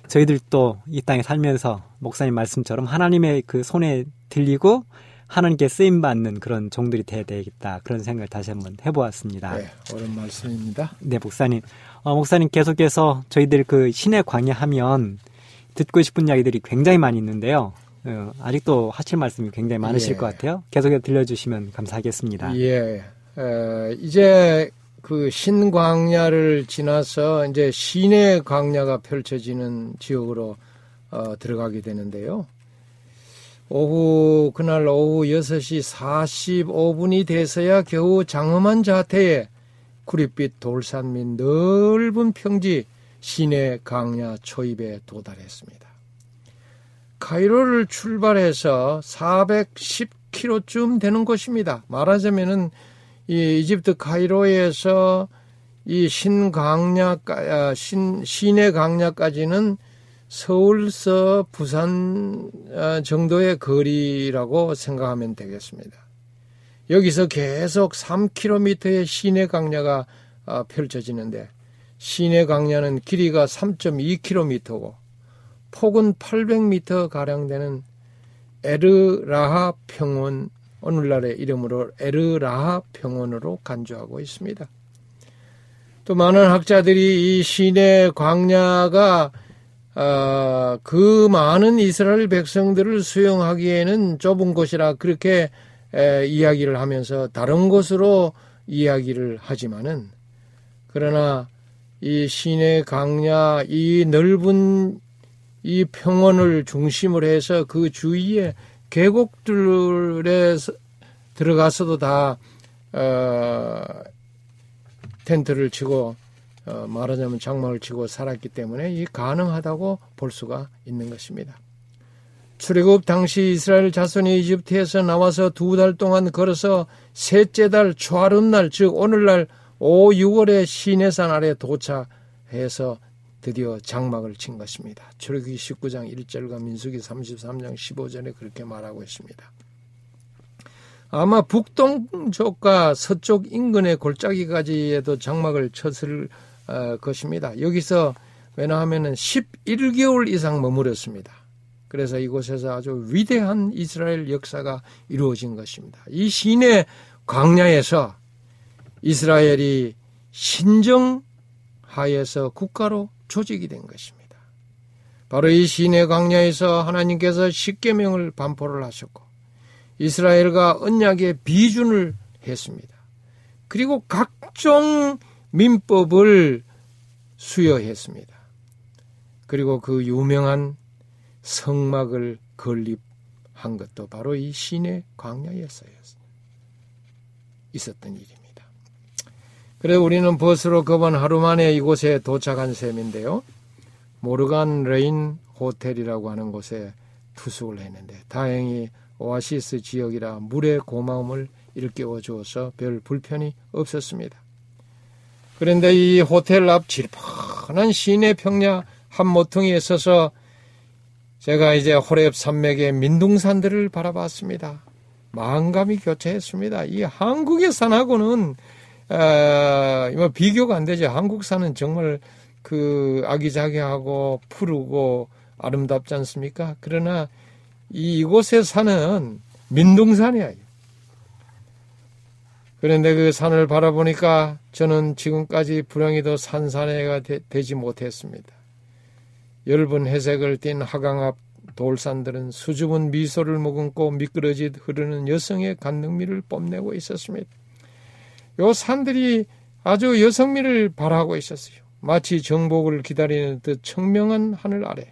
저희들도 이 땅에 살면서 목사님 말씀처럼 하나님의 그 손에 들리고 하나님께 쓰임 받는 그런 종들이 돼야 되겠다 그런 생각을 다시 한번 해보았습니다. 네, 옳은 말씀입니다. 네, 목사님. 어, 목사님 계속해서 저희들 그 신의 광야 하면 듣고 싶은 이야기들이 굉장히 많이 있는데요. 어, 아직도 하실 말씀이 굉장히 많으실 예. 것 같아요. 계속해서 들려주시면 감사하겠습니다. 예. 어, 이제 그 신광야를 지나서 이제 신의 광야가 펼쳐지는 지역으로 어, 들어가게 되는데요. 오후 그날 오후 6시 45분이 돼서야 겨우 장엄한 자태에 구릿빛 돌산 및 넓은 평지 시내 강야 초입에 도달했습니다. 카이로를 출발해서 410km쯤 되는 곳입니다. 말하자면은 이 이집트 카이로에서 이 신강야 아, 신 시내 강야까지는 서울서 부산 아, 정도의 거리라고 생각하면 되겠습니다. 여기서 계속 3km의 시내 강야가 아, 펼쳐지는데 시내 강야는 길이가 3.2km고 폭은 800m 가량 되는 에르라하 평원 오늘날의 이름으로 에르라하 평원으로 간주하고 있습니다. 또 많은 학자들이 이 시내 광야가 어, 그 많은 이스라엘 백성들을 수용하기에는 좁은 곳이라 그렇게 에, 이야기를 하면서 다른 곳으로 이야기를 하지만은 그러나 이 시내 강야 이 넓은 이 평원을 중심으로 해서 그 주위에 계곡들에 들어가서도 다 어, 텐트를 치고 어, 말하자면 장막을 치고 살았기 때문에 이 가능하다고 볼 수가 있는 것입니다. 출애굽 당시 이스라엘 자손이 이집트에서 나와서 두 달 동안 걸어서 셋째 달 초하룻날 즉 오늘날 5, 6월에 시내산 아래 도착해서 드디어 장막을 친 것입니다. 출애굽기 19장 1절과 민수기 33장 15절에 그렇게 말하고 있습니다. 아마 북동쪽과 서쪽 인근의 골짜기까지에도 장막을 쳤을 어, 것입니다. 여기서 왜냐하면 11개월 이상 머물렀습니다. 그래서 이곳에서 아주 위대한 이스라엘 역사가 이루어진 것입니다. 이 시내 광야에서 이스라엘이 신정 하에서 국가로 조직이 된 것입니다. 바로 이 시내 광야에서 하나님께서 십계명을 반포를 하셨고 이스라엘과 언약의 비준을 했습니다. 그리고 각종 민법을 수여했습니다. 그리고 그 유명한 성막을 건립한 것도 바로 이 시내 광야에서였 있었던 일입니다. 그래 우리는 버스로 그번 하루 만에 이곳에 도착한 셈인데요. 모르간 레인 호텔이라고 하는 곳에 투숙을 했는데 다행히 오아시스 지역이라 물의 고마움을 일깨워 주어서 별 불편이 없었습니다. 그런데 이 호텔 앞 질펀한 시내 평야 한 모퉁이에 서서 제가 이제 호렙 산맥의 민둥산들을 바라봤습니다. 마음감이 교체했습니다. 이 한국의 산하고는 아, 뭐 비교가 안 되죠. 한국 산은 정말 그 아기자기하고 푸르고 아름답지 않습니까? 그러나 이 이곳의 산은 민둥산이에요. 그런데 그 산을 바라보니까 저는 지금까지 불행히도 산산해가 되, 지 못했습니다. 엷은 회색을 띤 하강 앞 돌산들은 수줍은 미소를 머금고 미끄러지 흐르는 여성의 간능미를 뽐내고 있었습니다. 요 산들이 아주 여성미를 발하고 있었어요. 마치 정복을 기다리는 듯 청명한 하늘 아래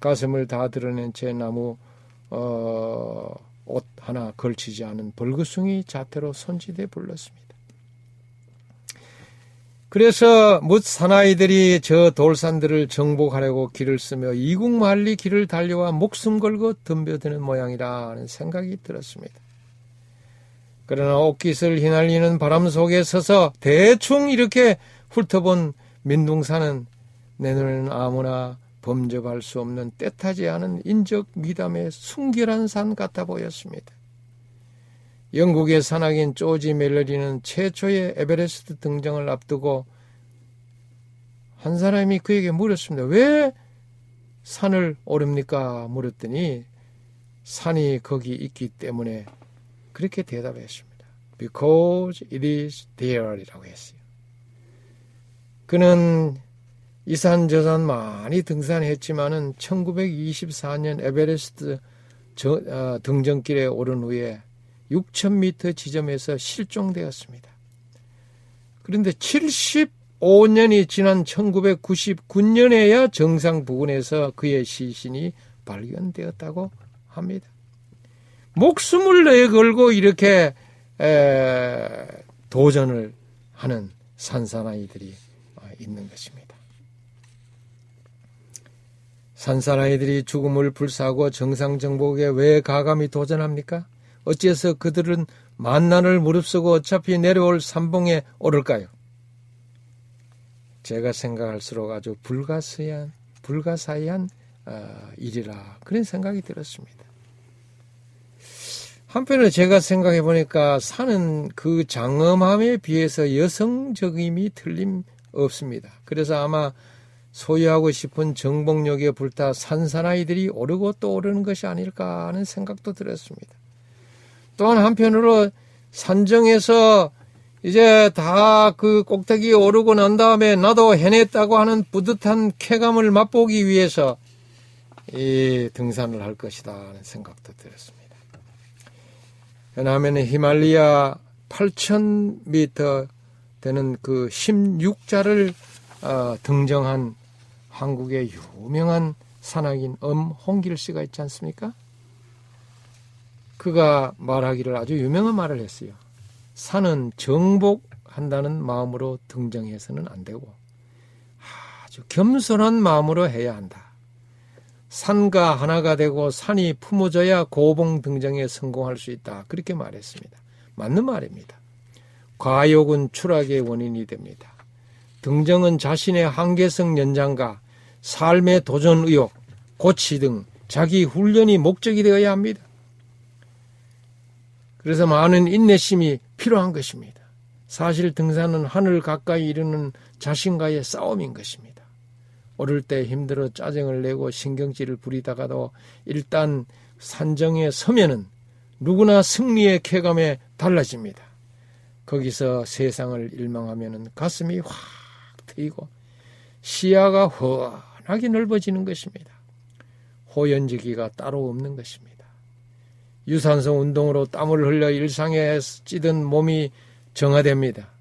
가슴을 다 드러낸 채 나무 어, 옷 하나 걸치지 않은 벌거숭이 자태로 손지대 불렀습니다. 그래서 뭇 사나이들이 저 돌산들을 정복하려고 길을 쓰며 이국만리 길을 달려와 목숨 걸고 덤벼드는 모양이라는 생각이 들었습니다. 그러나 옷깃을 휘날리는 바람 속에 서서 대충 이렇게 훑어본 민둥산은 내 눈에는 아무나 범접할 수 없는 때타지 않은 인적 미담의 순결한 산 같아 보였습니다. 영국의 산악인 조지 멜러리는 최초의 에베레스트 등장을 앞두고 한 사람이 그에게 물었습니다. 왜 산을 오릅니까? 물었더니 산이 거기 있기 때문에 그렇게 대답했습니다. Because it is there이라고 했어요. 그는 이산 저산 많이 등산했지만은 1924년 에베레스트 저, 어, 등정길에 오른 후에 6,000m 지점에서 실종되었습니다. 그런데 75년이 지난 1999년에야 정상 부근에서 그의 시신이 발견되었다고 합니다. 목숨을 내걸고 이렇게 에, 도전을 하는 산사나이들이 어, 있는 것입니다. 산사나이들이 죽음을 불사하고 정상 정복에 왜 가감히 도전합니까? 어찌해서 그들은 만난을 무릅쓰고 어차피 내려올 산봉에 오를까요? 제가 생각할수록 아주 불가사의한 불가사의한 어, 일이라 그런 생각이 들었습니다. 한편으로 제가 생각해 보니까 사는 그 장엄함에 비해서 여성적임이 틀림없습니다. 그래서 아마 소유하고 싶은 정복력에 불타 산사나이들이 오르고 또 오르는 것이 아닐까 하는 생각도 들었습니다. 또한 한편으로 산정에서 이제 다 그 꼭대기에 오르고 난 다음에 나도 해냈다고 하는 뿌듯한 쾌감을 맛보기 위해서 이 등산을 할 것이다 하는 생각도 들었습니다. 왜냐하면 히말리아 8,000m 되는 그 16자를 어, 등정한 한국의 유명한 산악인 엄홍길 씨가 있지 않습니까? 그가 말하기를 아주 유명한 말을 했어요. 산은 정복한다는 마음으로 등정해서는 안 되고 아주 겸손한 마음으로 해야 한다. 산과 하나가 되고 산이 품어져야 고봉 등정에 성공할 수 있다. 그렇게 말했습니다. 맞는 말입니다. 과욕은 추락의 원인이 됩니다. 등정은 자신의 한계성 연장과 삶의 도전 의욕, 고치 등 자기 훈련이 목적이 되어야 합니다. 그래서 많은 인내심이 필요한 것입니다. 사실 등산은 하늘 가까이 이르는 자신과의 싸움인 것입니다. 오를 때 힘들어 짜증을 내고 신경질을 부리다가도 일단 산정에 서면은 누구나 승리의 쾌감에 달라집니다. 거기서 세상을 일망하면 가슴이 확 트이고 시야가 훤하게 넓어지는 것입니다. 호연지기가 따로 없는 것입니다. 유산소 운동으로 땀을 흘려 일상에 찌든 몸이 정화됩니다.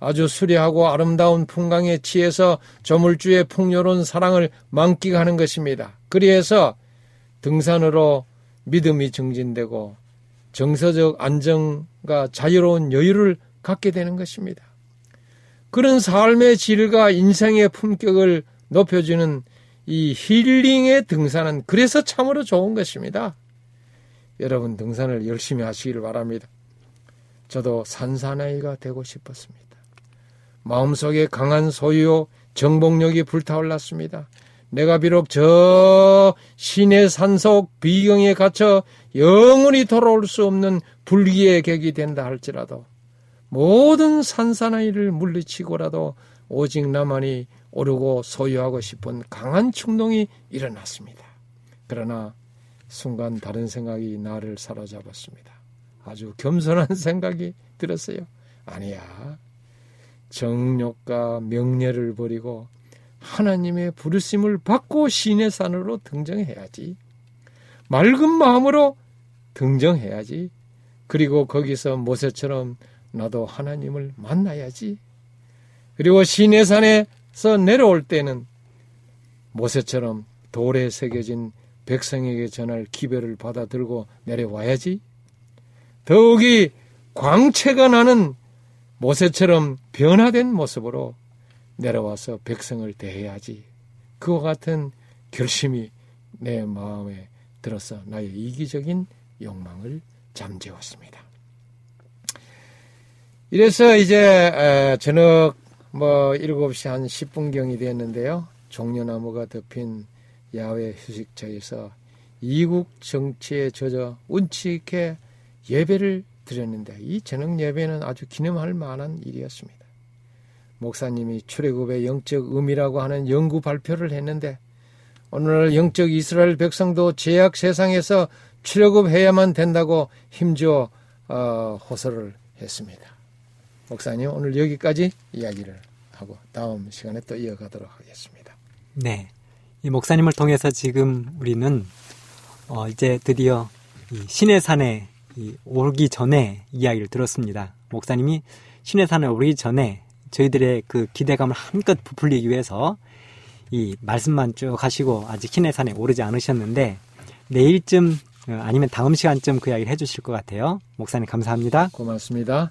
아주 수려하고 아름다운 풍광에 취해서 저물주의 풍요로운 사랑을 만끽하는 것입니다. 그리해서 등산으로 믿음이 증진되고 정서적 안정과 자유로운 여유를 갖게 되는 것입니다. 그런 삶의 질과 인생의 품격을 높여주는 이 힐링의 등산은 그래서 참으로 좋은 것입니다. 여러분 등산을 열심히 하시기를 바랍니다. 저도 산사나이가 되고 싶었습니다. 마음속에 강한 소유, 정복력이 불타올랐습니다. 내가 비록 저 신의 산속 비경에 갇혀 영원히 돌아올 수 없는 불기의 객이 된다 할지라도 모든 산사나이를 물리치고라도 오직 나만이 오르고 소유하고 싶은 강한 충동이 일어났습니다. 그러나 순간 다른 생각이 나를 사로잡았습니다. 아주 겸손한 생각이 들었어요. 아니야. 정욕과 명예를 버리고 하나님의 부르심을 받고 신의 산으로 등정해야지. 맑은 마음으로 등정해야지. 그리고 거기서 모세처럼 나도 하나님을 만나야지. 그리고 신의 산에서 내려올 때는 모세처럼 돌에 새겨진 백성에게 전할 기별을 받아 들고 내려와야지. 더욱이 광채가 나는 모세처럼 변화된 모습으로 내려와서 백성을 대해야지. 그와 같은 결심이 내 마음에 들어서 나의 이기적인 욕망을 잠재웠습니다. 이래서 이제 저녁 뭐 7시 한 10분경이 됐는데요. 종려나무가 덮인 야외 휴식처에서 이국 정치에 젖어 운치 있게 예배를 드렸는데 이 저녁 예배는 아주 기념할 만한 일이었습니다. 목사님이 출애굽의 영적 의미라고 하는 연구 발표를 했는데 오늘날 영적 이스라엘 백성도 제약 세상에서 출애굽해야만 된다고 힘주어 어, 호소를 했습니다. 목사님 오늘 여기까지 이야기를 하고 다음 시간에 또 이어가도록 하겠습니다. 네. 이 목사님을 통해서 지금 우리는 어 이제 드디어 이 신의 산에 이 오기 전에 이야기를 들었습니다. 목사님이 신의 산에 오기 전에 저희들의 그 기대감을 한껏 부풀리기 위해서 이 말씀만 쭉 하시고 아직 신의 산에 오르지 않으셨는데 내일쯤 어, 아니면 다음 시간쯤 그 이야기를 해주실 것 같아요. 목사님 감사합니다. 고맙습니다.